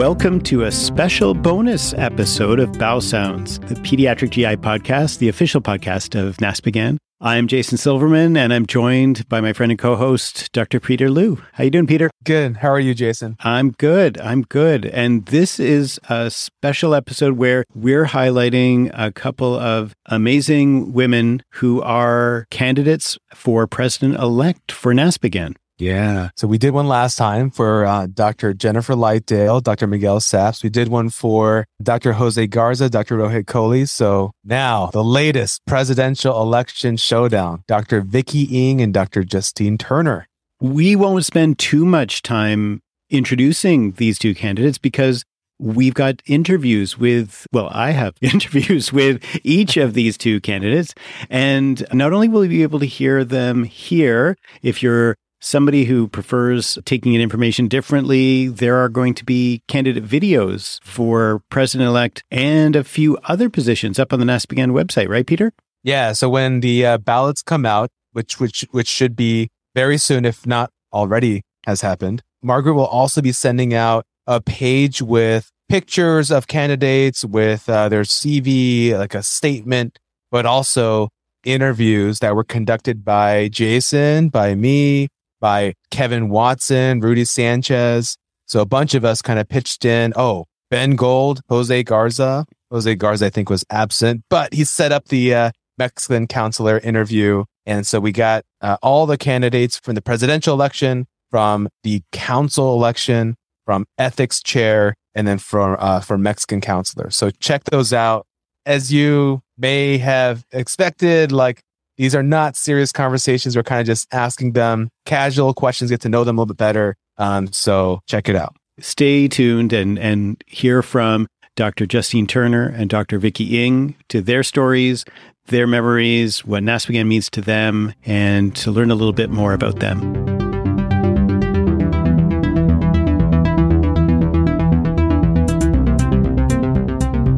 Welcome to a special bonus episode of Bowel Sounds, the pediatric GI podcast, the official podcast of NASPGHAN. I'm Jason Silverman, and I'm joined by my friend and co-host, Dr. Peter Lu. How you doing, Peter? Good. How are you, Jason? I'm good. I'm good. And this is a special episode where we're highlighting a couple of amazing women who are candidates for president-elect for NASPGHAN. Yeah. So we did one last time for uh, Dr. Jennifer Lightdale, Dr. Miguel Saps. We did one for Dr. Jose Garza, Dr. Rohit Kohli. So now the latest presidential election showdown, Dr. Vicky Ng and Dr. Justine Turner. We won't spend too much time introducing these two candidates because We've got interviews with, well, I have interviews with each of these two candidates. And not only will you be able to hear them here, if you're somebody who prefers taking in information differently, there are going to be candidate videos for president elect and a few other positions up on the NASPGHAN website, right, Peter? Yeah. So when the uh, ballots come out, which which which should be very soon, if not already has happened, Margaret will also be sending out a page with pictures of candidates with uh, their CV, like a statement, but also interviews that were conducted by Jason, by me, by Kevin Watson, Rudy Sanchez. So a bunch of us kind of pitched in. Oh, Ben Gold, Jose Garza. Jose Garza, I think, was absent, but he set up the uh, Mexican consular interview. And so we got uh, all the candidates from the presidential election, from the council election, from ethics chair, and then from uh, from Mexican counselor. So check those out. As you may have expected, like these are not serious conversations. We're kind of just asking them casual questions, get to know them a little bit better. Um, so check it out. Stay tuned and and hear from Dr. Justine Turner and Dr. Vicky Ng to their stories, their memories, what NASPGHAN means to them, and to learn a little bit more about them.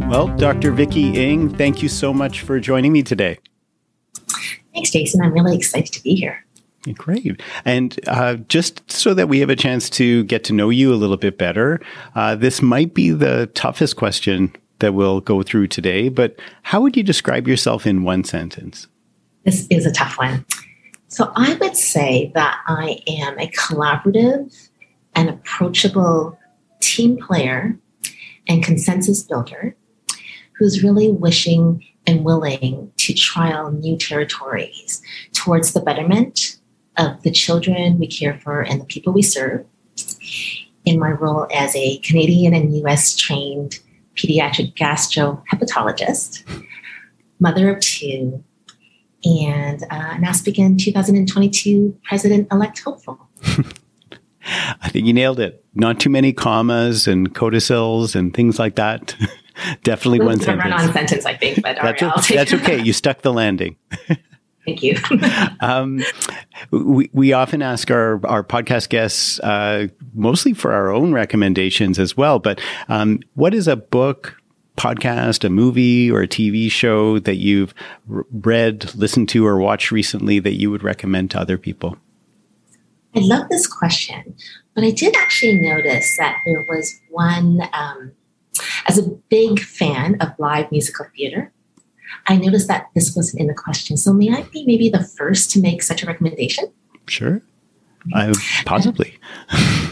Well, Dr. Vicky Ng, thank you so much for joining me today. Thanks, Jason. I'm really excited to be here. Great. And uh, just so that we have a chance to get to know you a little bit better, uh, this might be the toughest question that we'll go through today, but how would you describe yourself in one sentence? This is a tough one. So I would say that I am a collaborative and approachable team player and consensus builder who's really wishing and willing to trial new territories towards the betterment of the children we care for and the people we serve. In my role as a Canadian and US trained pediatric gastrohepatologist, mother of two, and uh, NASPGHAN 2022 president elect hopeful. I think you nailed it. Not too many commas and codicils and things like that. Definitely one sentence. Run on sentence, I think, but that's, right, okay. that's okay. You stuck the landing. Thank you. um, we, we often ask our, our podcast guests, uh, mostly for our own recommendations as well, but um, what is a book, podcast, a movie, or a TV show that you've read, listened to, or watched recently that you would recommend to other people? I love this question, but I did actually notice that there was one um, as a big fan of live musical theater, I noticed that this wasn't in the question. So may I be maybe the first to make such a recommendation? Sure. I possibly.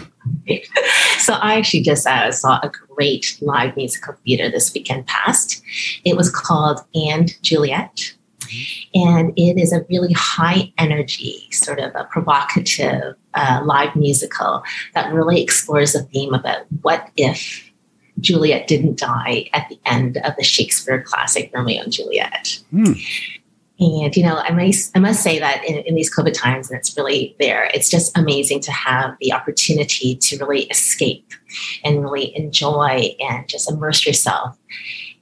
so I actually just uh, saw a great live musical theater this weekend past. It was called And Juliet. And it is a really high energy, sort of a provocative uh, live musical that really explores the theme about what if Juliet didn't die at the end of the Shakespeare classic Romeo and Juliet. Hmm. And you know, I must I must say that in, in, these COVID times, and it's really there. It's just amazing to have the opportunity to really escape and really enjoy and just immerse yourself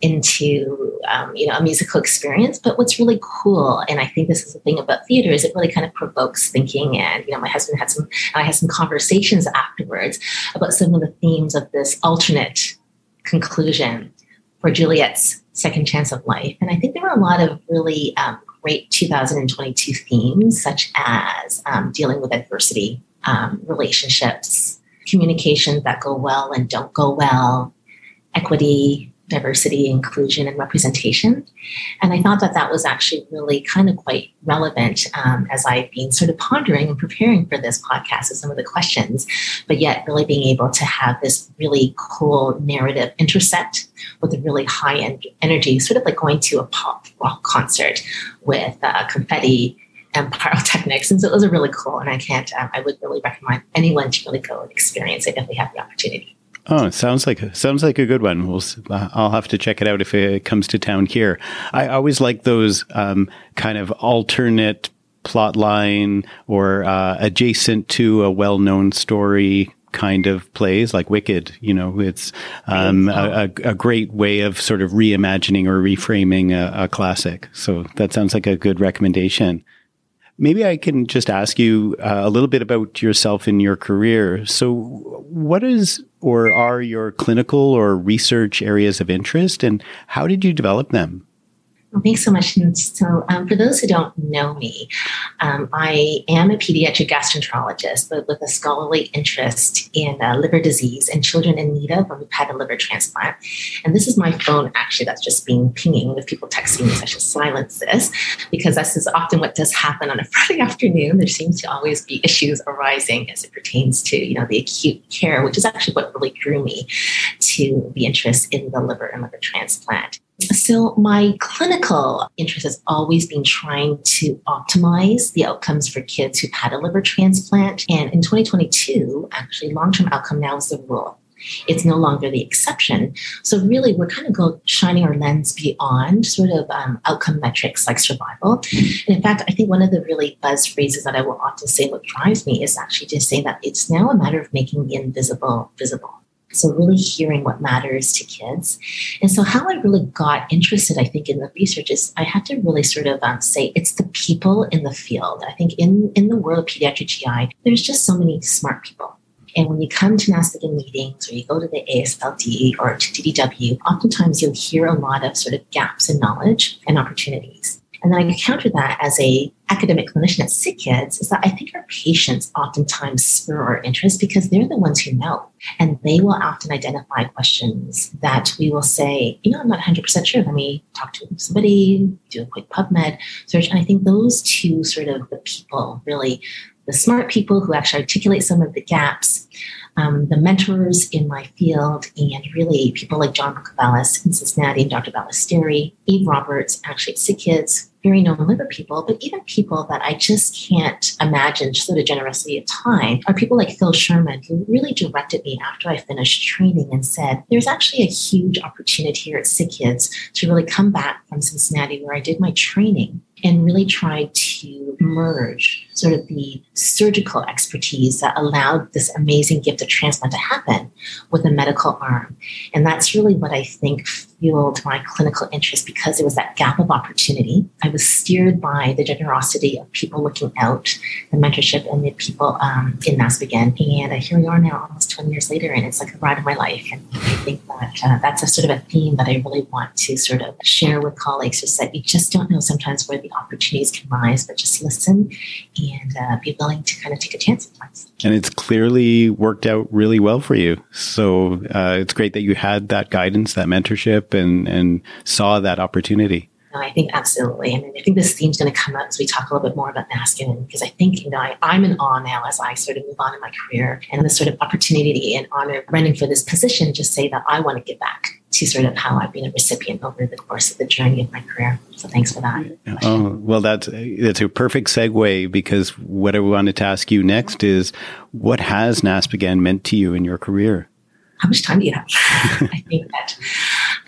into um, you know a musical experience. But what's really cool, and I think this is the thing about theater, is it really kind of provokes thinking. And you know, my husband had some, I had some conversations afterwards about some of the themes of this alternate conclusion for Juliet's second chance of life. And I think there were a lot of really um, great 2022 themes, such as um, dealing with adversity, um, relationships, communications that go well and don't go well, equity, diversity, inclusion, and representation. And I thought that that was actually really kind of quite relevant um, as I've been sort of pondering and preparing for this podcast of some of the questions, but yet really being able to have this really cool narrative intersect with a really high end energy, sort of like going to a pop rock concert with uh, confetti and pyrotechnics. And so it was a really cool, and I can't, um, I would really recommend anyone to really go and experience it if they have the opportunity. Oh, sounds like sounds like a good one. We'll, I'll have to check it out if it comes to town here. I always like those um, kind of alternate plot line or uh, adjacent to a well-known story kind of plays like Wicked. You know, it's um, a, a, great way of sort of reimagining or reframing a, a classic. So that sounds like a good recommendation. Maybe I can just ask you uh, a little bit about yourself in your career. So, what is or are your clinical or research areas of interest, and how did you develop them? Well, thanks so much. And so, um, for those who don't know me, um, I am a pediatric gastroenterologist, but with a scholarly interest in uh, liver disease and children in need of who've had a liver transplant. And this is my phone, actually, that's just being pinging with people texting me. So I should silence this because this is often what does happen on a Friday afternoon. There seems to always be issues arising as it pertains to, you know, the acute care, which is actually what really drew me to the interest in the liver and liver transplant. So, my clinical interest has always been trying to optimize the outcomes for kids who've had a liver transplant. And in 2022, actually, long term outcome now is the rule. It's no longer the exception. So, really, we're kind of go shining our lens beyond sort of um, outcome metrics like survival. And in fact, I think one of the really buzz phrases that I will often say what drives me is actually to say that it's now a matter of making the invisible visible. So, really hearing what matters to kids. And so, how I really got interested, I think, in the research is I had to really sort of um, say it's the people in the field. I think in, in the world of pediatric GI, there's just so many smart people. And when you come to NASPGHAN meetings or you go to the AASLD or to DDW, oftentimes you'll hear a lot of sort of gaps in knowledge and opportunities. And then I counter that as a academic clinician at SickKids is that I think our patients oftentimes spur our interest because they're the ones who know. And they will often identify questions that we will say, you know, I'm not 100% sure. Let me talk to somebody, do a quick PubMed search. And I think those two sort of the people, really the smart people who actually articulate some of the gaps um, the mentors in my field, and really people like John Bucuvalas in Cincinnati and Dr. Balistreri, Eve Roberts, actually at SickKids, very known liver people, but even people that I just can't imagine just with a generosity of time are people like Phil Sherman, who really directed me after I finished training and said, there's actually a huge opportunity here at SickKids to really come back from Cincinnati where I did my training and really try to merge sort of the surgical expertise that allowed this amazing gift of transplant to happen with a medical arm. And that's really what I think fueled my clinical interest because there was that gap of opportunity. I was steered by the generosity of people looking out, the mentorship, and the people um, in NASPGHAN. And uh, here we are now, almost 20 years later, and it's like a ride of my life. And I think that uh, that's a sort of a theme that I really want to sort of share with colleagues is that you just don't know sometimes where the opportunities can rise, but just listen uh, be willing to kind of take a chance sometimes. And it's clearly worked out really well for you. So uh, it's great that you had that guidance, that mentorship, and, and saw that opportunity. No, I think absolutely. I mean, I think this theme's going to come up as we talk a little bit more about NASPGHAN, because I think, you know, I, I'm in awe now as I sort of move on in my career and the sort of opportunity and honor running for this position, just say that I want to give back to sort of how I've been a recipient over the course of the journey of my career. So thanks for that. Oh, well, that's, that's a perfect segue because what I wanted to ask you next is what has NASPGHAN meant to you in your career? How much time do you have? I think that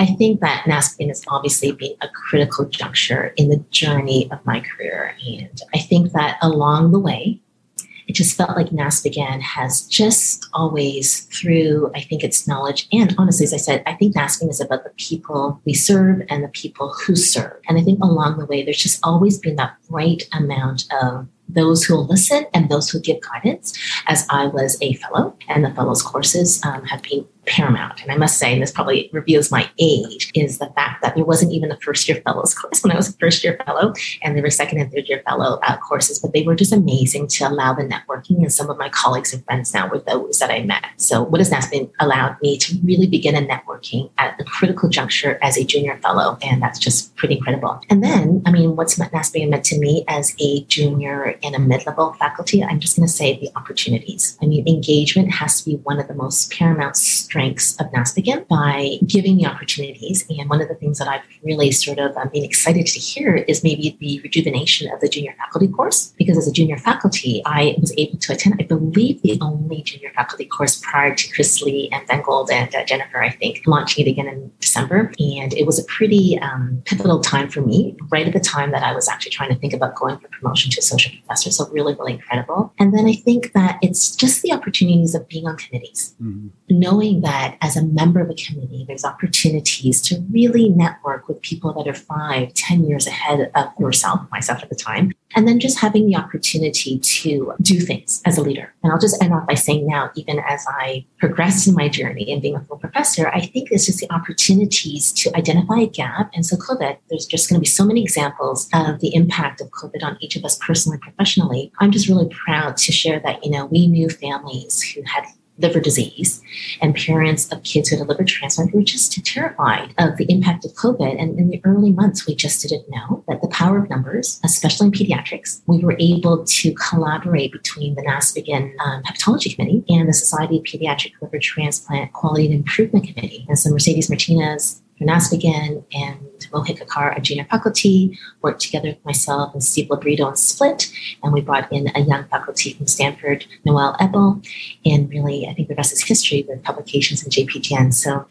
I think that NASPGHAN has obviously been a critical juncture in the journey of my career. And I think that along the way, it just felt like NASPGHAN has just always, through I think its knowledge, and honestly, as I said, I think NASPGHAN is about the people we serve and the people who serve. And I think along the way, there's just always been that right amount of those who listen and those who give guidance. As I was a fellow, and the fellows courses um, have been paramount. And I must say, and this probably reveals my age, is the fact that there wasn't even a first year fellows course when I was a first year fellow, and there were second and third year fellow uh, courses, but they were just amazing to allow the networking. And some of my colleagues and friends now were those that I met. So, what has NASPGHAN allowed me to really begin a networking at a critical juncture as a junior fellow? And that's just pretty incredible. And then, I mean, what's NASPGHAN meant to me as a junior and a mid level faculty? I'm just going to say the opportunities. I mean, engagement has to be one of the most paramount strengths of NASPGHAN by giving the opportunities. And one of the things that I've really sort of um, been excited to hear is maybe the rejuvenation of the junior faculty course. Because as a junior faculty, I was able to attend, I believe, the only junior faculty course prior to Chris Lee and Ben Gold and uh, Jennifer, I think, launching it again in December. And it was a pretty um, pivotal time for me, right at the time that I was actually trying to think about going for promotion to associate professor. So really, really incredible. And then I think that it's just the opportunities of being on committees, mm-hmm. Knowing that as a member of a committee, there's opportunities to really network with people that are five, ten years ahead of yourself, myself at the time, and then just having the opportunity to do things as a leader. And I'll just end off by saying now, even as I progress in my journey and being a full professor, I think it's just the opportunities to identify a gap. And so COVID, there's just going to be so many examples of the impact of COVID on each of us personally, professionally. I'm just really proud to share that, you know, we knew families who had liver disease and parents of kids who had a liver transplant were just terrified of the impact of COVID. And in the early months, we just didn't know that the power of numbers, especially in pediatrics, we were able to collaborate between the NASPGHAN um, Hepatology Committee and the Society of Pediatric Liver Transplant Quality and Improvement Committee. And so Mercedes Martinez, NASPGHAN and Mohit Kehar, a junior faculty, worked together with myself and Steve Lobritto and SPLIT. And we brought in a young faculty from Stanford, Noelle Ebel, And really, I think the rest is history with publications in JPGN. So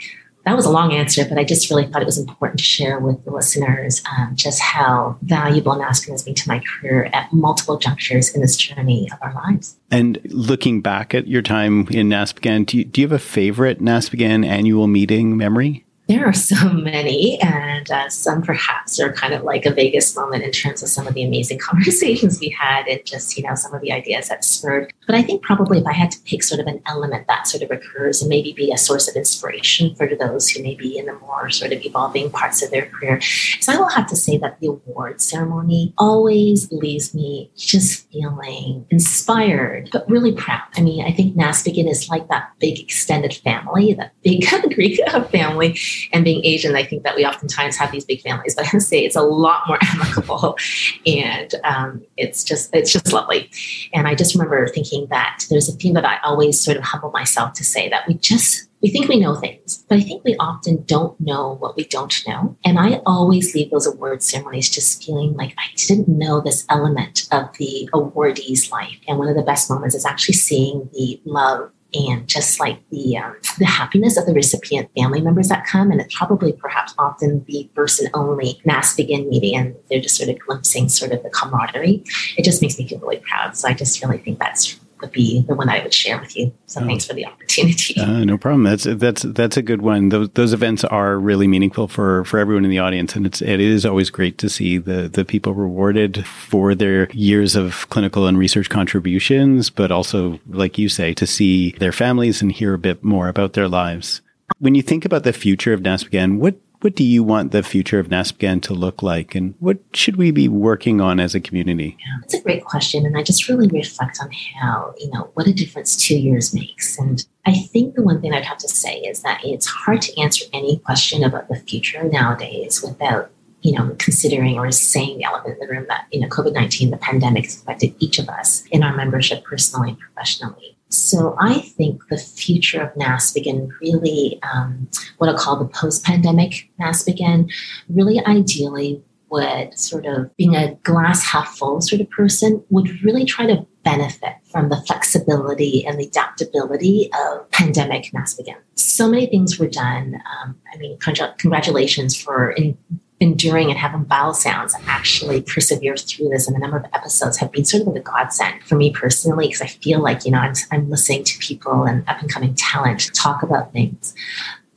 that was a long answer, but I just really thought it was important to share with the listeners um, just how valuable NASPGHAN has been to my career at multiple junctures in this journey of our lives. And looking back at your time in NASPGHAN, do you, do you have a favorite NASPGHAN annual meeting memory? There are so many, and uh, some perhaps are kind of like a Vegas moment in terms of some of the amazing conversations we had and just, you know, some of the ideas that spurred. But I think probably if I had to pick sort of an element that sort of occurs and maybe be a source of inspiration for those who may be in the more sort of evolving parts of their career, so I will have to say that the award ceremony always leaves me just feeling inspired, but really proud. I mean, I think NASPGHAN is like that big extended family, that big Greek family and being Asian, I think that we oftentimes have these big families, but I would say it's a lot more amicable, and um, it's just it's just lovely. And I just remember thinking that there's a theme that I always sort of humble myself to say that we just we think we know things, but I think we often don't know what we don't know. And I always leave those award ceremonies just feeling like I didn't know this element of the awardee's life. And one of the best moments is actually seeing the love and just like the um, the happiness of the recipient family members that come, and it's probably perhaps often the first and only begin meeting, and they're just sort of glimpsing sort of the camaraderie. It just makes me feel really proud. So I just really think that's would be the one I would share with you. So oh. thanks for the opportunity. Uh, no problem. That's that's that's a good one. Those those events are really meaningful for for everyone in the audience, and it's it is always great to see the the people rewarded for their years of clinical and research contributions, but also, like you say, to see their families and hear a bit more about their lives. When you think about the future of NASPGHAN, what what do you want the future of NASPGHAN to look like, and what should we be working on as a community? Yeah, that's a great question, and I just really reflect on how you know what a difference two years makes. And I think the one thing I'd have to say is that it's hard to answer any question about the future nowadays without you know, considering or saying the elephant in the room that, you know, COVID 19, the pandemic has affected each of us in our membership personally and professionally. So I think the future of NASPGHAN really, um, what I call the post-pandemic NASPGHAN, really ideally would sort of being a glass half full sort of person would really try to benefit from the flexibility and the adaptability of pandemic NASPGHAN. So many things were done. Um, I mean, congratulations for in, enduring and having bowel sounds actually persevere through this. And the number of episodes have been sort of a godsend for me personally, because I feel like, you know, I'm, I'm listening to people and up and coming talent talk about things.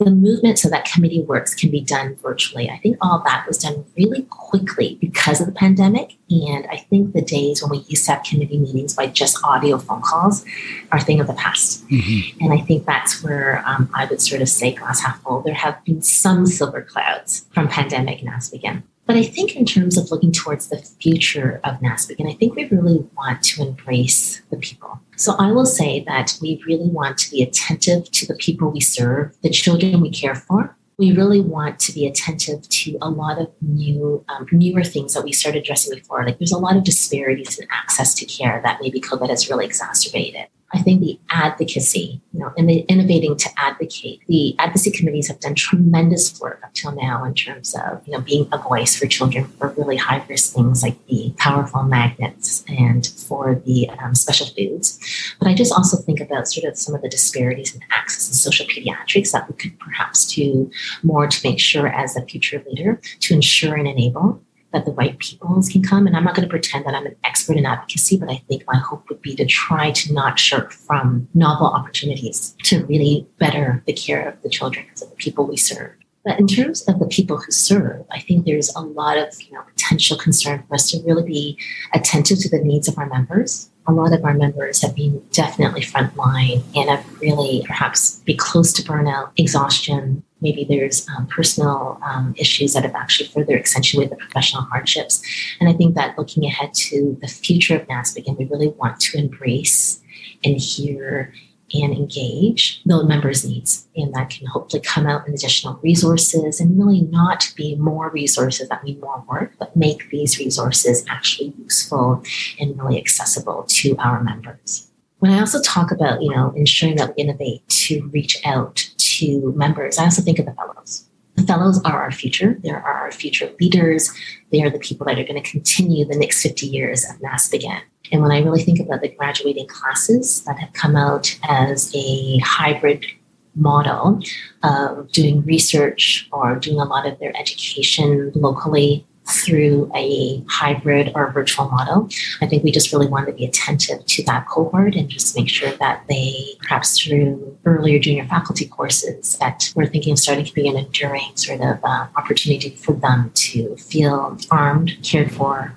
The movement so that committee works can be done virtually. I think all that was done really quickly because of the pandemic. And I think the days when we used to have committee meetings by just audio phone calls are a thing of the past. Mm-hmm. And I think that's where um, I would sort of say glass half full. There have been some silver clouds from pandemic and NASPGHAN. But I think in terms of looking towards the future of NASPGHAN, and I think we really want to embrace the people. So I will say that we really want to be attentive to the people we serve, the children we care for. We really want to be attentive to a lot of new, um, newer things that we started addressing before. Like there's a lot of disparities in access to care that maybe COVID has really exacerbated. I think the advocacy, you know, and the innovating to advocate. The advocacy committees have done tremendous work up till now in terms of, you know, being a voice for children for really high risk things like the powerful magnets and for the um, special foods. But I just also think about sort of some of the disparities in access in social pediatrics that we could perhaps do more to make sure as a future leader to ensure and enable that the right peoples can come. And I'm not going to pretend that I'm an expert in advocacy, but I think my hope would be to try to not shirk from novel opportunities to really better the care of the children of the people we serve. But in terms of the people who serve, I think there's a lot of you know potential concern for us to really be attentive to the needs of our members. A lot of our members have been definitely frontline and have really perhaps be close to burnout, exhaustion, maybe there's um, personal um, issues that have actually further accentuated the professional hardships. And I think that looking ahead to the future of NASPGHAN, we really want to embrace and hear and engage the members' needs. And that can hopefully come out in additional resources and really not be more resources that mean more work, but make these resources actually useful and really accessible to our members. When I also talk about, you know, ensuring that we innovate to reach out to members, I also think of the fellows. The fellows are our future. They are our future leaders. They are the people that are going to continue the next 50 years of NASPGHAN. And when I really think about the graduating classes that have come out as a hybrid model of doing research or doing a lot of their education locally through a hybrid or virtual model. I think we just really want to be attentive to that cohort and just make sure that they, perhaps through earlier junior faculty courses, that we're thinking of starting to be an enduring sort of uh, opportunity for them to feel armed, cared for,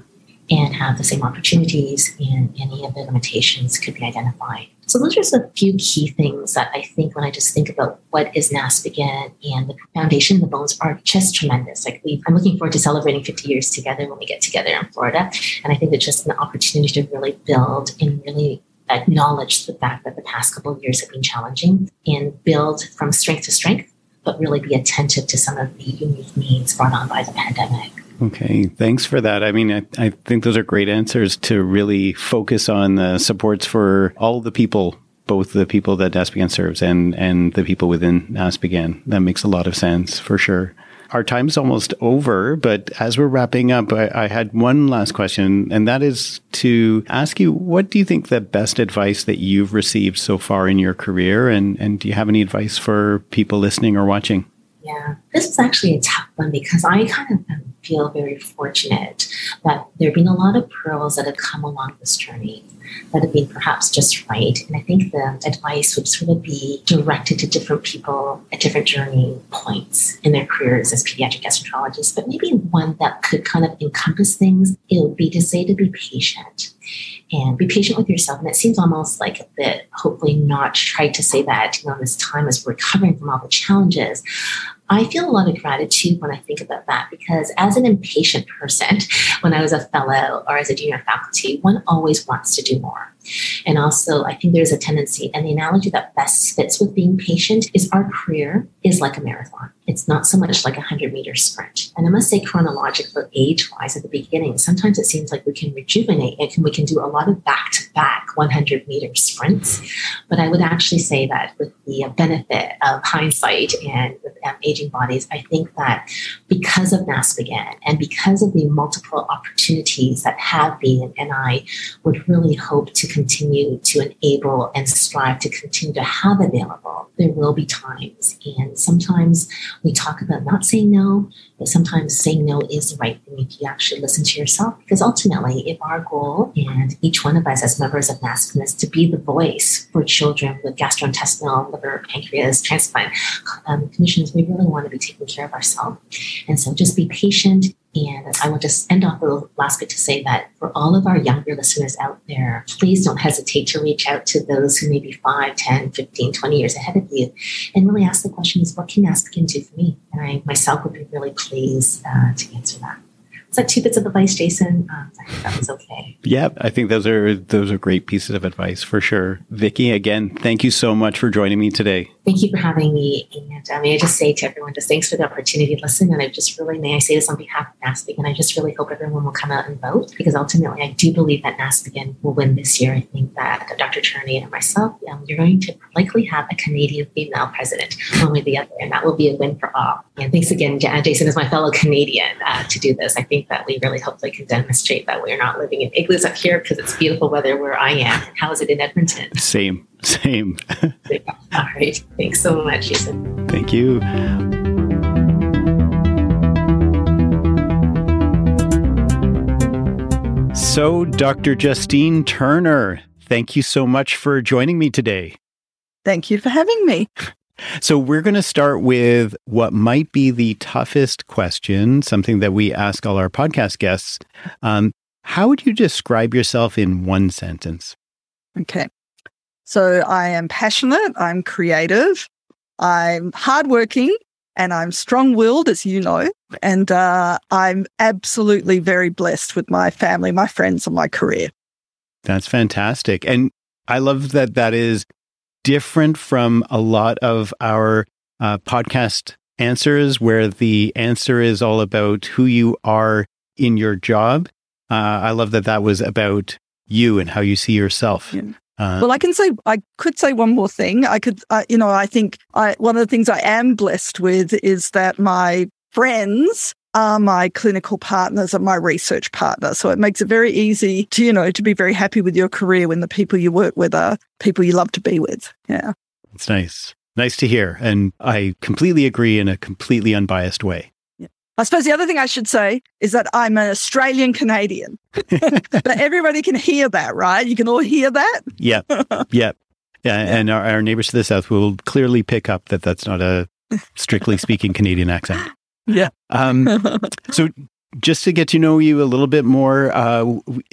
and have the same opportunities, and any of the limitations could be identified. So those are just a few key things that I think when I just think about what is NASPGHAN and the foundation, the bones are just tremendous. Like we, I'm looking forward to celebrating 50 years together when we get together in Florida. And I think it's just an opportunity to really build and really acknowledge the fact that the past couple of years have been challenging and build from strength to strength, but really be attentive to some of the unique needs brought on by the pandemic. Okay, thanks for that. I mean, I, I think those are great answers to really focus on the supports for all the people, both the people that NASPGHAN serves and, and the people within NASPGHAN. That makes a lot of sense for sure. Our time's almost over, but as we're wrapping up, I, I, had one last question, and that is to ask you what do you think the best advice that you've received so far in your career? And, and do you have any advice for people listening or watching? Yeah, this is actually a tough one because I kind of feel very fortunate that there have been a lot of pearls that have come along this journey that have been perhaps just right. And I think the advice would sort of be directed to different people at different journey points in their careers as pediatric gastroenterologists, but maybe one that could kind of encompass things. It would be to say to be patient and be patient with yourself. And it seems almost like a bit, hopefully not try to say that, you know, this time as we're recovering from all the challenges. I feel a lot of gratitude when I think about that because as an impatient person, when I was a fellow or as a junior faculty, one always wants to do more. And also, I think there's a tendency, and the analogy that best fits with being patient is our career is like a marathon. It's not so much like a 100 meter sprint. And I must say, chronologically, age wise, at the beginning, sometimes it seems like we can rejuvenate and we can do a lot of back to back 100 meter sprints. But I would actually say that with the benefit of hindsight and with um, aging bodies, I think that because of NASPGHAN and because of the multiple opportunities that have been, and I would really hope to continue to enable and strive to continue to have available, there will be times. And sometimes we talk about not saying no, but sometimes saying no is the right thing if you actually listen to yourself. Because ultimately, if our goal and each one of us as members of NASPGHAN is to be the voice for children with gastrointestinal, liver, pancreas, transplant um, conditions, we really want to be taking care of ourselves. And so just be patient and I will just end off with the last bit to say that for all of our younger listeners out there, please don't hesitate to reach out to those who may be 5, 10, 15, 20 years ahead of you and really ask the questions, what can NASPGHAN do for me? And I myself would be really pleased uh, to answer that. Is that two bits of advice, Jason? Um, I think that was okay. Yeah, I think those are those are great pieces of advice for sure. Vicky, again, thank you so much for joining me today. Thank you for having me. And uh, may I just say to everyone, just thanks for the opportunity to listen. And I just really, may I say this on behalf of NASPGHAN, and I just really hope everyone will come out and vote because ultimately I do believe that NASPGHAN will win this year. I think that Dr. Turner and myself, um, you're going to likely have a Canadian female president, one way or the other, and that will be a win for all. And thanks again, Jason, as my fellow Canadian, uh, to do this. I think that we really hopefully can demonstrate that we're not living in igloos up here because it's beautiful weather where I am. How is it in Edmonton? Same. Same. All right. Thanks so much, Jason. Thank you. So, Dr. Justine Turner, thank you so much for joining me today. Thank you for having me. So, we're going to start with what might be the toughest question, something that we ask all our podcast guests. Um, how would you describe yourself in one sentence? Okay. So I am passionate, I'm creative, I'm hardworking, and I'm strong willed, as you know. And uh, I'm absolutely very blessed with my family, my friends, and my career. That's fantastic. And I love that that is different from a lot of our uh, podcast answers, where the answer is all about who you are in your job. Uh, I love that that was about you and how you see yourself. Yeah. Uh, well, I can say I could say one more thing. I could, uh, you know, I think I, one of the things I am blessed with is that my friends are my clinical partners and my research partner. So it makes it very easy to, you know, to be very happy with your career when the people you work with are people you love to be with. Yeah. It's nice. Nice to hear. And I completely agree in a completely unbiased way. I suppose the other thing I should say is that I'm an Australian Canadian. but everybody can hear that, right? You can all hear that. Yep. Yep. Yeah, and our, our, neighbors to the south will clearly pick up that that's not a strictly speaking Canadian accent. Yeah. Um, so, just to get to know you a little bit more, uh,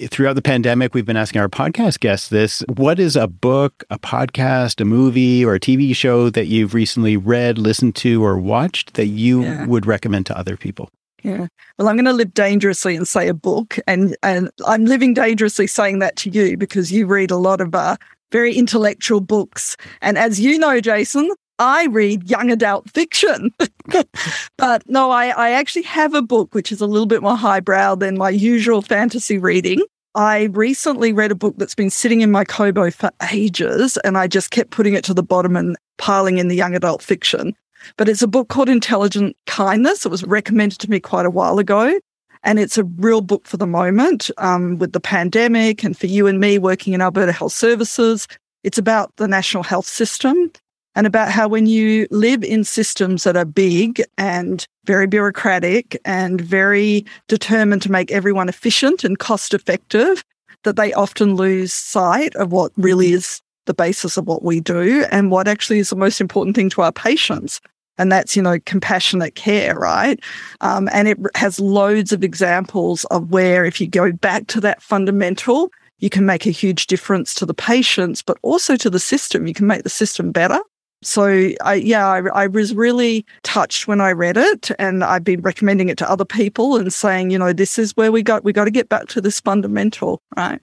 throughout the pandemic, we've been asking our podcast guests this. What is a book, a podcast, a movie, or a TV show that you've recently read, listened to, or watched that you yeah. would recommend to other people? Yeah. Well, I'm going to live dangerously and say a book. And, and I'm living dangerously saying that to you because you read a lot of uh, very intellectual books. And as you know, Jason, I read young adult fiction. but no, I, I actually have a book which is a little bit more highbrow than my usual fantasy reading. I recently read a book that's been sitting in my Kobo for ages, and I just kept putting it to the bottom and piling in the young adult fiction. But it's a book called Intelligent Kindness. It was recommended to me quite a while ago. And it's a real book for the moment um, with the pandemic and for you and me working in Alberta Health Services. It's about the national health system and about how when you live in systems that are big and very bureaucratic and very determined to make everyone efficient and cost effective, that they often lose sight of what really mm-hmm. is the basis of what we do and what actually is the most important thing to our patients. And that's, you know, compassionate care, right? Um, and it has loads of examples of where if you go back to that fundamental, you can make a huge difference to the patients, but also to the system. You can make the system better. So I, yeah, I, I, was really touched when I read it, and I've been recommending it to other people and saying, you know, this is where we got we got to get back to this fundamental, right?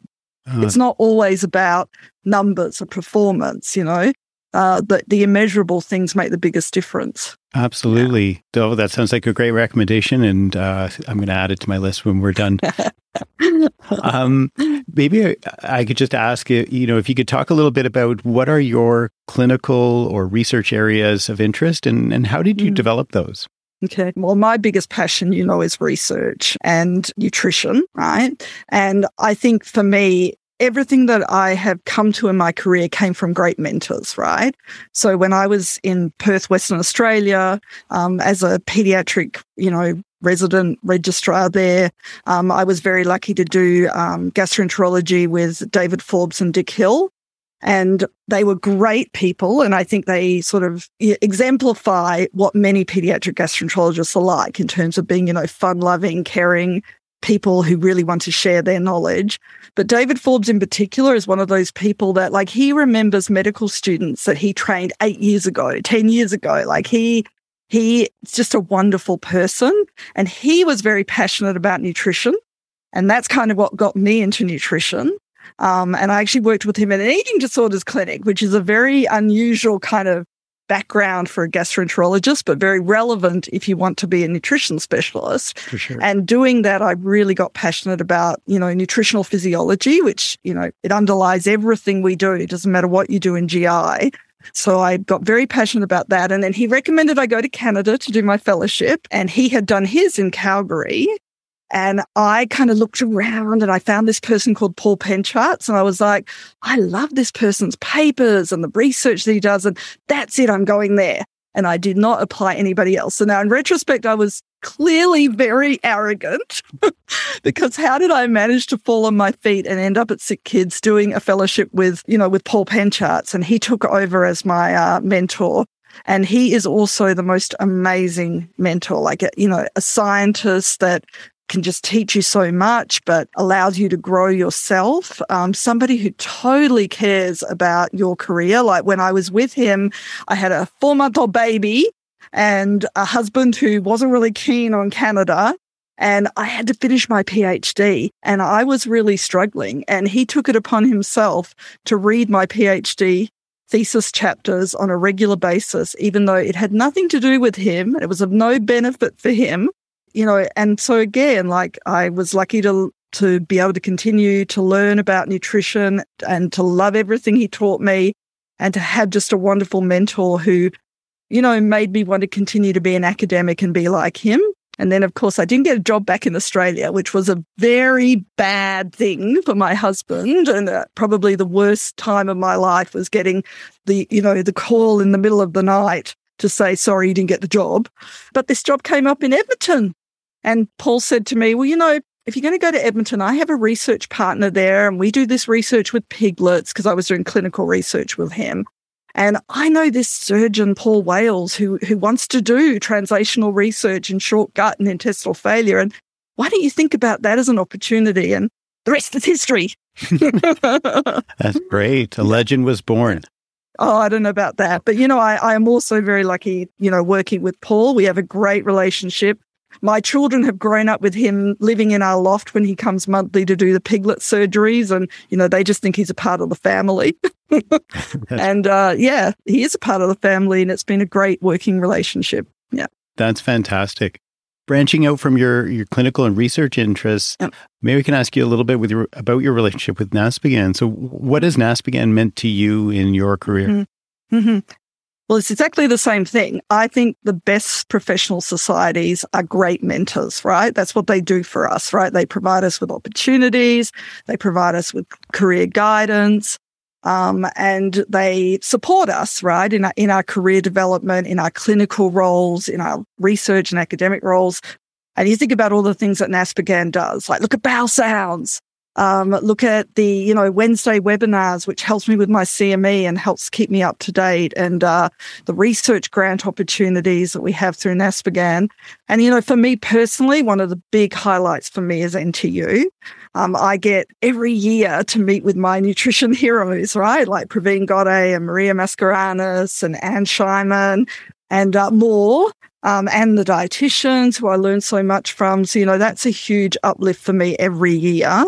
Uh, it's not always about numbers or performance, you know. Uh, the, the immeasurable things make the biggest difference. Absolutely. Yeah. Oh, that sounds like a great recommendation. And uh, I'm going to add it to my list when we're done. um, maybe I, I, could just ask you, you know, if you could talk a little bit about what are your clinical or research areas of interest and, and how did you mm. develop those? Okay. Well, my biggest passion, you know, is research and nutrition, right? And I think for me, everything that I have come to in my career came from great mentors, right? So when I was in Perth, Western Australia, um, as a pediatric, you know, resident registrar there, um, I was very lucky to do um, gastroenterology with David Forbes and Dick Hill. And they were great people. And I think they sort of exemplify what many pediatric gastroenterologists are like in terms of being, you know, fun loving, caring, people who really want to share their knowledge. But David Forbes in particular is one of those people that like he remembers medical students that he trained eight years ago, 10 years ago. Like he, he's just a wonderful person and he was very passionate about nutrition. And that's kind of what got me into nutrition. Um, and I actually worked with him in an eating disorders clinic, which is a very unusual kind of background for a gastroenterologist, but very relevant if you want to be a nutrition specialist. Sure. And doing that, I really got passionate about, you know, nutritional physiology, which, you know, it underlies everything we do. It doesn't matter what you do in GI. So I got very passionate about that. And then he recommended I go to Canada to do my fellowship. And he had done his in Calgary. And I kind of looked around and I found this person called Paul Pencharz. And I was like, I love this person's papers and the research that he does. And that's it. I'm going there. And I did not apply anybody else. So now in retrospect, I was clearly very arrogant because how did I manage to fall on my feet and end up at Sick Kids doing a fellowship with, you know, with Paul Pencharz? And he took over as my uh, mentor. And he is also the most amazing mentor, like, a, you know, a scientist that can just teach you so much, but allows you to grow yourself. Um, somebody who totally cares about your career. Like when I was with him, I had a four month old baby and a husband who wasn't really keen on Canada. And I had to finish my PhD and I was really struggling. And he took it upon himself to read my PhD thesis chapters on a regular basis, even though it had nothing to do with him. It was of no benefit for him you know, and so again, like I was lucky to to be able to continue to learn about nutrition and to love everything he taught me and to have just a wonderful mentor who, you know, made me want to continue to be an academic and be like him. And then, of course, I didn't get a job back in Australia, which was a very bad thing for my husband. And uh, probably the worst time of my life was getting the, you know, the call in the middle of the night to say, sorry, you didn't get the job. But this job came up in Edmonton. And Paul said to me, Well, you know, if you're going to go to Edmonton, I have a research partner there and we do this research with piglets because I was doing clinical research with him. And I know this surgeon, Paul Wales, who, who wants to do translational research in short gut and intestinal failure. And why don't you think about that as an opportunity? And the rest is history. That's great. A legend was born. Oh, I don't know about that. But, you know, I, I am also very lucky, you know, working with Paul. We have a great relationship. My children have grown up with him living in our loft when he comes monthly to do the piglet surgeries. And, you know, they just think he's a part of the family. and uh, yeah, he is a part of the family. And it's been a great working relationship. Yeah. That's fantastic. Branching out from your, your clinical and research interests, yep. maybe we can ask you a little bit with your, about your relationship with NASPGHAN. So, what has NASPGHAN meant to you in your career? Mm-hmm. Well, it's exactly the same thing. I think the best professional societies are great mentors, right? That's what they do for us, right? They provide us with opportunities. They provide us with career guidance. Um, and they support us, right, in our, in our career development, in our clinical roles, in our research and academic roles. And you think about all the things that NASPGHAN does, like look at bowel sounds, um, look at the, you know, Wednesday webinars, which helps me with my CME and helps keep me up to date, and uh, the research grant opportunities that we have through NASPGHAN. And, you know, for me personally, one of the big highlights for me is NTU. Um, I get every year to meet with my nutrition heroes, right? Like Praveen Goday and Maria Mascarenhas and Anne Scheimann and uh, more um, and the dietitians who I learned so much from. So, you know, that's a huge uplift for me every year.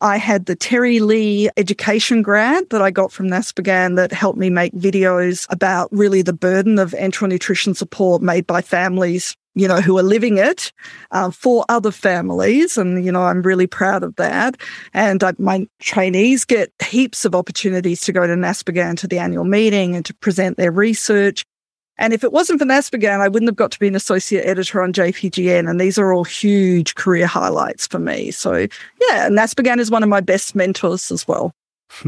I had the Terry Lee education grant that I got from NASPGHAN that helped me make videos about really the burden of enteral nutrition support made by families you know, who are living it uh, for other families. And, you know, I'm really proud of that. And I, my trainees get heaps of opportunities to go to NASPGHAN to the annual meeting and to present their research. And if it wasn't for NASPGHAN, I wouldn't have got to be an associate editor on JPGN. And these are all huge career highlights for me. So yeah, NASPGHAN is one of my best mentors as well.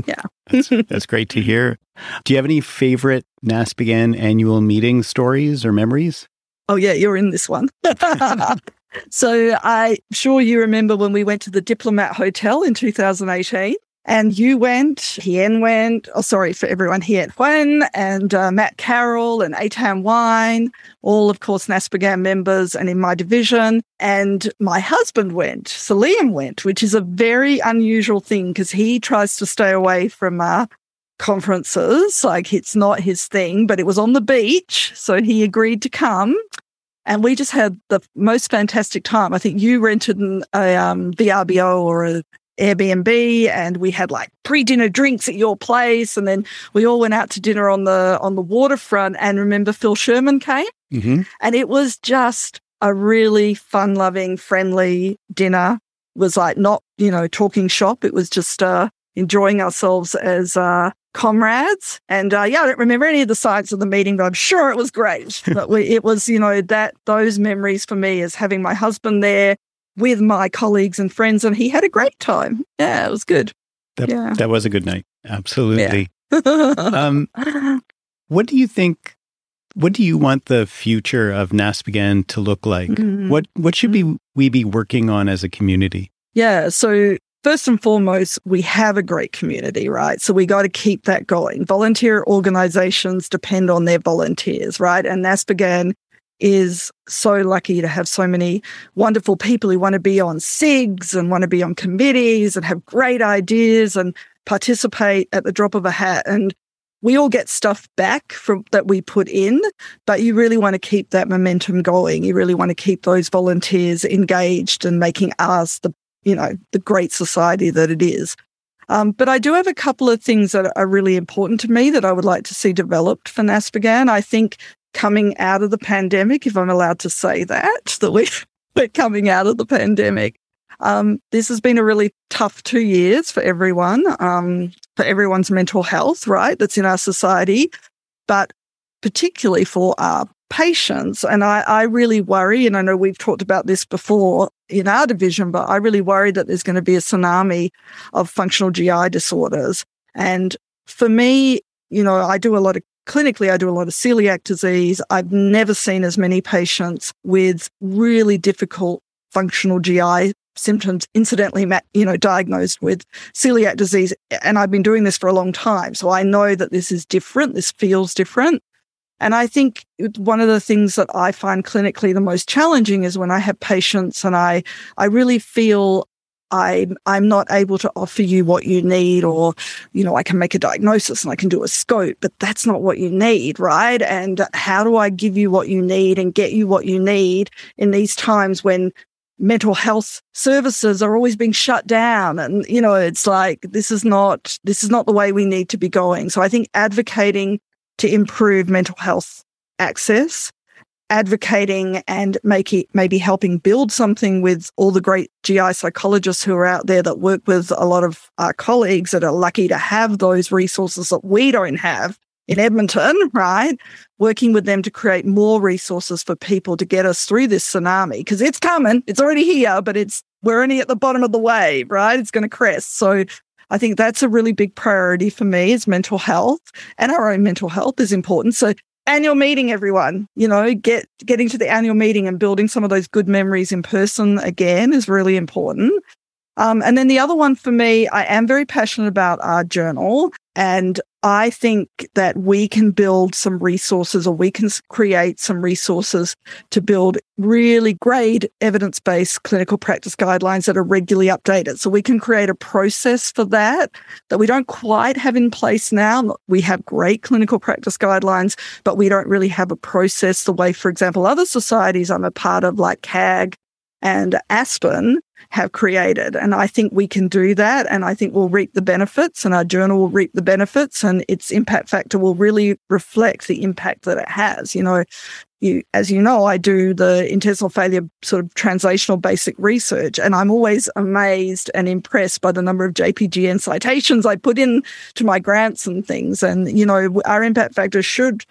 Yeah. that's, that's, great to hear. Do you have any favorite NASPGHAN annual meeting stories or memories? Oh, yeah, you're in this one. so I'm sure you remember when we went to the Diplomat Hotel in 2018 and you went, Hien went, oh, sorry for everyone, Hien Huynh and uh, Matt Carroll and Eitan Wine, all, of course, NASPGHAN members and in my division. And my husband went, so Liam went, which is a very unusual thing because he tries to stay away from uh, conferences. Like it's not his thing, but it was on the beach. So he agreed to come. And we just had the most fantastic time. I think you rented a um, VRBO or a Airbnb and we had like pre-dinner drinks at your place and then we all went out to dinner on the on the waterfront and remember Phil Sherman came? Mm-hmm. and it was just a really fun loving friendly dinner. It was like not you know talking shop. It was just uh enjoying ourselves as uh comrades. And uh, yeah i don't remember any of the sides of the meeting but i'm sure it was great. But we, it was you know that those memories for me is having my husband there with my colleagues and friends, and he had a great time. Yeah, it was good. That, yeah. that was a good night. Absolutely. Yeah. um, what do you think? What do you want the future of NASPGHAN to look like? Mm-hmm. What What should be we be working on as a community? Yeah. So first and foremost, we have a great community, right? So we got to keep that going. Volunteer organizations depend on their volunteers, right? And NASPGHAN is so lucky to have so many wonderful people who want to be on SIGs and want to be on committees and have great ideas and participate at the drop of a hat. And we all get stuff back from that we put in, but you really want to keep that momentum going. You really want to keep those volunteers engaged and making us the, you know, the great society that it is. Um, but I do have a couple of things that are really important to me that I would like to see developed for NASPGHAN. I think coming out of the pandemic, if I'm allowed to say that, that we, we're coming out of the pandemic. Um, this has been a really tough two years for everyone, um, for everyone's mental health, right? That's in our society, but particularly for our patients. And I, I really worry, and I know we've talked about this before in our division, but I really worry that there's going to be a tsunami of functional GI disorders. And for me, you know, I do a lot of clinically, I do a lot of celiac disease. I've never seen as many patients with really difficult functional GI symptoms incidentally you know diagnosed with celiac disease and I've been doing this for a long time so I know that this is different this feels different and I think one of the things that I find clinically the most challenging is when I have patients and I I really feel I'm I'm not able to offer you what you need, or you know, I can make a diagnosis and I can do a scope, but that's not what you need, right? And how do I give you what you need and get you what you need in these times when mental health services are always being shut down and you know it's like this is not this is not the way we need to be going so i think advocating to improve mental health access advocating and making maybe helping build something with all the great GI psychologists who are out there that work with a lot of our colleagues that are lucky to have those resources that we don't have in Edmonton, right? Working with them to create more resources for people to get us through this tsunami because it's coming. It's already here, but it's we're only at the bottom of the wave, right? It's going to crest. So I think that's a really big priority for me is mental health and our own mental health is important. So annual meeting everyone. You know get getting to the annual meeting and building some of those good memories in person again is really important. Um, and then the other one for me i am very passionate about our journal and I think that we can build some resources or we can create some resources to build really great evidence based clinical practice guidelines that are regularly updated. So we can create a process for that that we don't quite have in place now. We have great clinical practice guidelines, but we don't really have a process the way, for example, other societies I'm a part of, like CAG and ASPEN, have created. And I think we can do that. And I think we'll reap the benefits and our journal will reap the benefits and its impact factor will really reflect the impact that it has. You know, you, as you know, I do the intestinal failure sort of translational basic research, and I'm always amazed and impressed by the number of JPGN citations I put in to my grants and things. And, you know, our impact factor should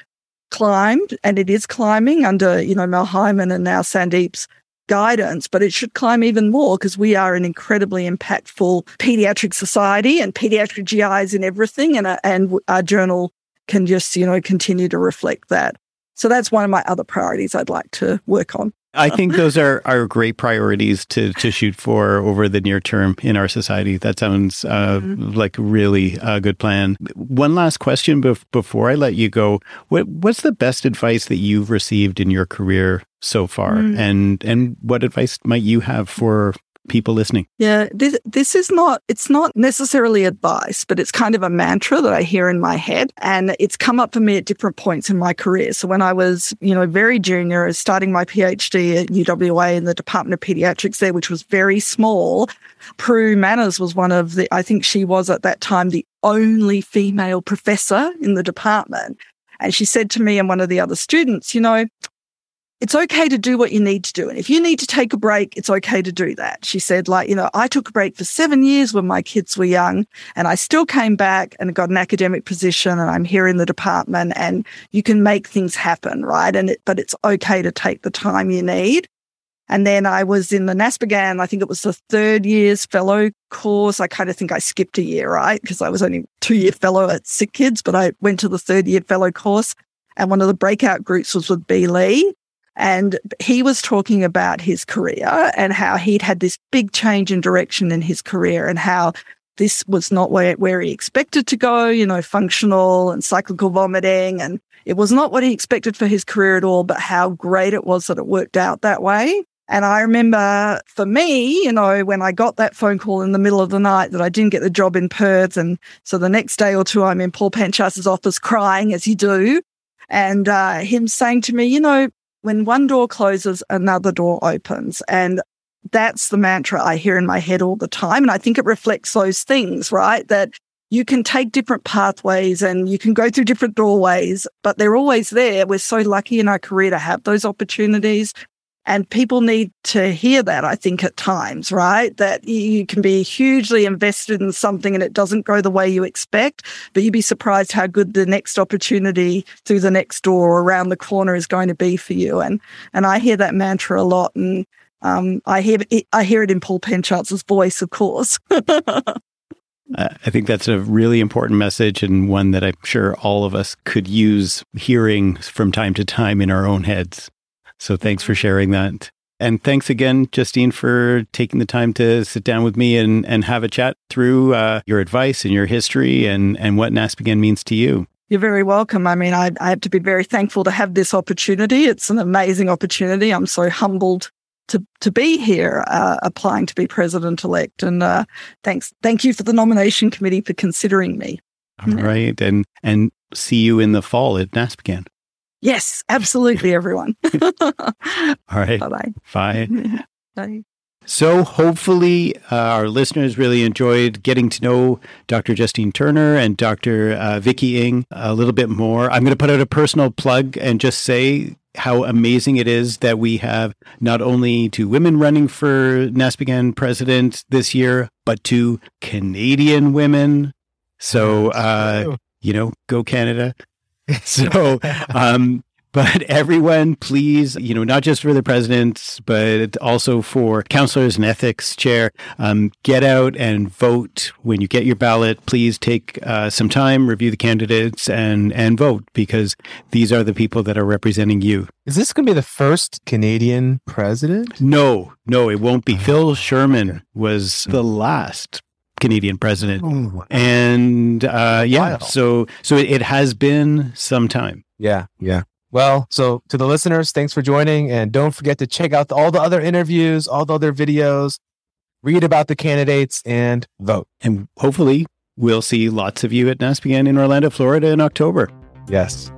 climb, and it is climbing under, you know, Mel Heyman and now Sandeep's guidance, but it should climb even more because we are an incredibly impactful pediatric society and pediatric GIs in everything. And, uh, and our journal can just, you know, continue to reflect that. So that's one of my other priorities I'd like to work on. I think those are, are great priorities to, to shoot for over the near term in our society. That sounds uh, mm-hmm. like really a good plan. One last question bef- before I let you go. What, what's the best advice that you've received in your career so far? Mm. And, and what advice might you have for people listening? Yeah, this, this is not, it's not necessarily advice, but it's kind of a mantra that I hear in my head. And it's come up for me at different points in my career. So when I was, you know, very junior, starting my PhD at UWA in the Department of Pediatrics there, which was very small, Prue Manners was one of the, I think she was at that time the only female professor in the department. And she said to me and one of the other students, you know, it's okay to do what you need to do. And if you need to take a break, it's okay to do that. She said, like, you know, I took a break for seven years when my kids were young and I still came back and got an academic position and I'm here in the department and you can make things happen, right? And it, but it's okay to take the time you need. And then I was in the NASPGHAN, I think it was the third year's fellow course. I kind of think I skipped a year, right? Because I was only two year fellow at Sick Kids, but I went to the third year fellow course. And one of the breakout groups was with B. Li. And he was talking about his career and how he'd had this big change in direction in his career and how this was not where, where he expected to go, you know, functional and cyclical vomiting. And it was not what he expected for his career at all, but how great it was that it worked out that way. And I remember for me, you know, when I got that phone call in the middle of the night that I didn't get the job in Perth. And so the next day or two, I'm in Paul Pencharz's office crying as you do. And uh, him saying to me, you know, when one door closes, another door opens. And that's the mantra I hear in my head all the time. And I think it reflects those things, right? That you can take different pathways and you can go through different doorways, but they're always there. We're so lucky in our career to have those opportunities. And people need to hear that, I think, at times, right? That you can be hugely invested in something and it doesn't go the way you expect, but you'd be surprised how good the next opportunity through the next door or around the corner is going to be for you. And, and I hear that mantra a lot. And, um, I hear it, I hear it in Paul Pencharz's voice, of course. I think that's a really important message and one that I'm sure all of us could use hearing from time to time in our own heads. So thanks for sharing that. And thanks again, Justine, for taking the time to sit down with me and, and have a chat through uh, your advice and your history and, and what NASPGHAN means to you. You're very welcome. I mean, I, I have to be very thankful to have this opportunity. It's an amazing opportunity. I'm so humbled to to be here, uh, applying to be president elect. And uh, thanks, thank you for the nomination committee for considering me. All right, and and see you in the fall at NASPGHAN. Yes, absolutely, everyone. All right. Bye-bye. Bye. Bye. So, hopefully, uh, our listeners really enjoyed getting to know Dr. Justine Turner and Dr. Uh, Vicky Ng a little bit more. I'm going to put out a personal plug and just say how amazing it is that we have not only two women running for NASPGHAN president this year, but two Canadian women. So, uh, you know, go Canada. so, um, but everyone, please, you know, not just for the president, but also for counselors and ethics chair, um, get out and vote when you get your ballot. Please take uh, some time, review the candidates, and and vote because these are the people that are representing you. Is this going to be the first Canadian president? No, no, it won't be. Oh, Phil Sherman was the last Canadian president. Oh, and uh, yeah, wow. so so it, it has been some time. Yeah, yeah. Well, so to the listeners, thanks for joining, and don't forget to check out all the other interviews, all the other videos, read about the candidates, and vote. And hopefully, we'll see lots of you at NASPGHAN in Orlando, Florida, in October. Yes.